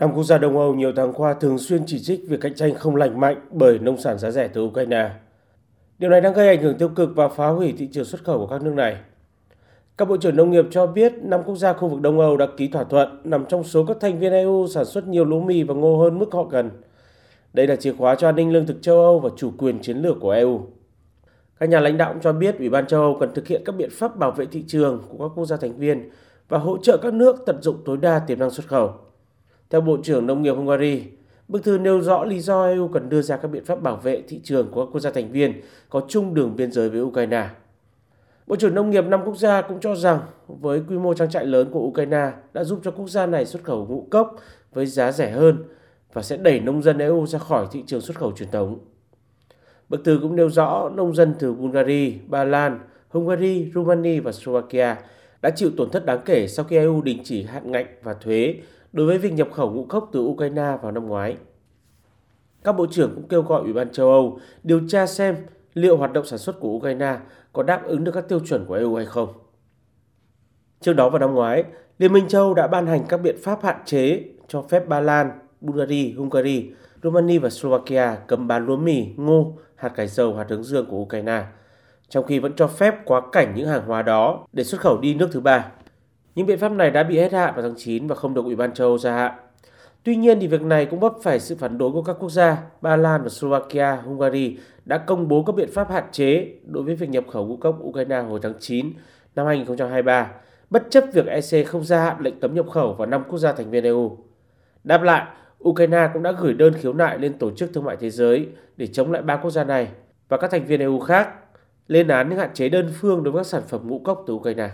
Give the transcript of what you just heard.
Năm quốc gia Đông Âu nhiều tháng qua thường xuyên chỉ trích việc cạnh tranh không lành mạnh bởi nông sản giá rẻ từ Ukraine. Điều này đang gây ảnh hưởng tiêu cực và phá hủy thị trường xuất khẩu của các nước này. Các bộ trưởng nông nghiệp cho biết năm quốc gia khu vực Đông Âu đã ký thỏa thuận nằm trong số các thành viên EU sản xuất nhiều lúa mì và ngô hơn mức họ cần. Đây là chìa khóa cho an ninh lương thực châu Âu và chủ quyền chiến lược của EU. Các nhà lãnh đạo cũng cho biết Ủy ban châu Âu cần thực hiện các biện pháp bảo vệ thị trường của các quốc gia thành viên và hỗ trợ các nước tận dụng tối đa tiềm năng xuất khẩu. Theo Bộ trưởng Nông nghiệp Hungary, bức thư nêu rõ lý do EU cần đưa ra các biện pháp bảo vệ thị trường của các quốc gia thành viên có chung đường biên giới với Ukraine. Bộ trưởng Nông nghiệp năm quốc gia cũng cho rằng với quy mô trang trại lớn của Ukraine đã giúp cho quốc gia này xuất khẩu ngũ cốc với giá rẻ hơn và sẽ đẩy nông dân EU ra khỏi thị trường xuất khẩu truyền thống. Bức thư cũng nêu rõ nông dân từ Bulgaria, Ba Lan, Hungary, Romania và Slovakia đã chịu tổn thất đáng kể sau khi EU đình chỉ hạn ngạch và thuế đối với việc nhập khẩu ngũ cốc từ Ukraine vào năm ngoái. Các bộ trưởng cũng kêu gọi Ủy ban châu Âu điều tra xem liệu hoạt động sản xuất của Ukraine có đáp ứng được các tiêu chuẩn của EU hay không. Trước đó vào năm ngoái, Liên minh châu Âu đã ban hành các biện pháp hạn chế cho phép Ba Lan, Bulgaria, Hungary, Romania và Slovakia cấm bán lúa mì, ngô, hạt cải dầu, hạt hướng dương của Ukraine, trong khi vẫn cho phép quá cảnh những hàng hóa đó để xuất khẩu đi nước thứ ba. Những biện pháp này đã bị hết hạn vào tháng 9 và không được Ủy ban châu Âu gia hạn. Tuy nhiên thì việc này cũng vấp phải sự phản đối của các quốc gia. Ba Lan và Slovakia, Hungary đã công bố các biện pháp hạn chế đối với việc nhập khẩu ngũ cốc Ukraine hồi tháng 9 năm 2023, bất chấp việc EC không gia hạn lệnh cấm nhập khẩu vào năm quốc gia thành viên EU. Đáp lại, Ukraine cũng đã gửi đơn khiếu nại lên Tổ chức Thương mại Thế giới để chống lại ba quốc gia này và các thành viên EU khác lên án những hạn chế đơn phương đối với các sản phẩm ngũ cốc từ Ukraine.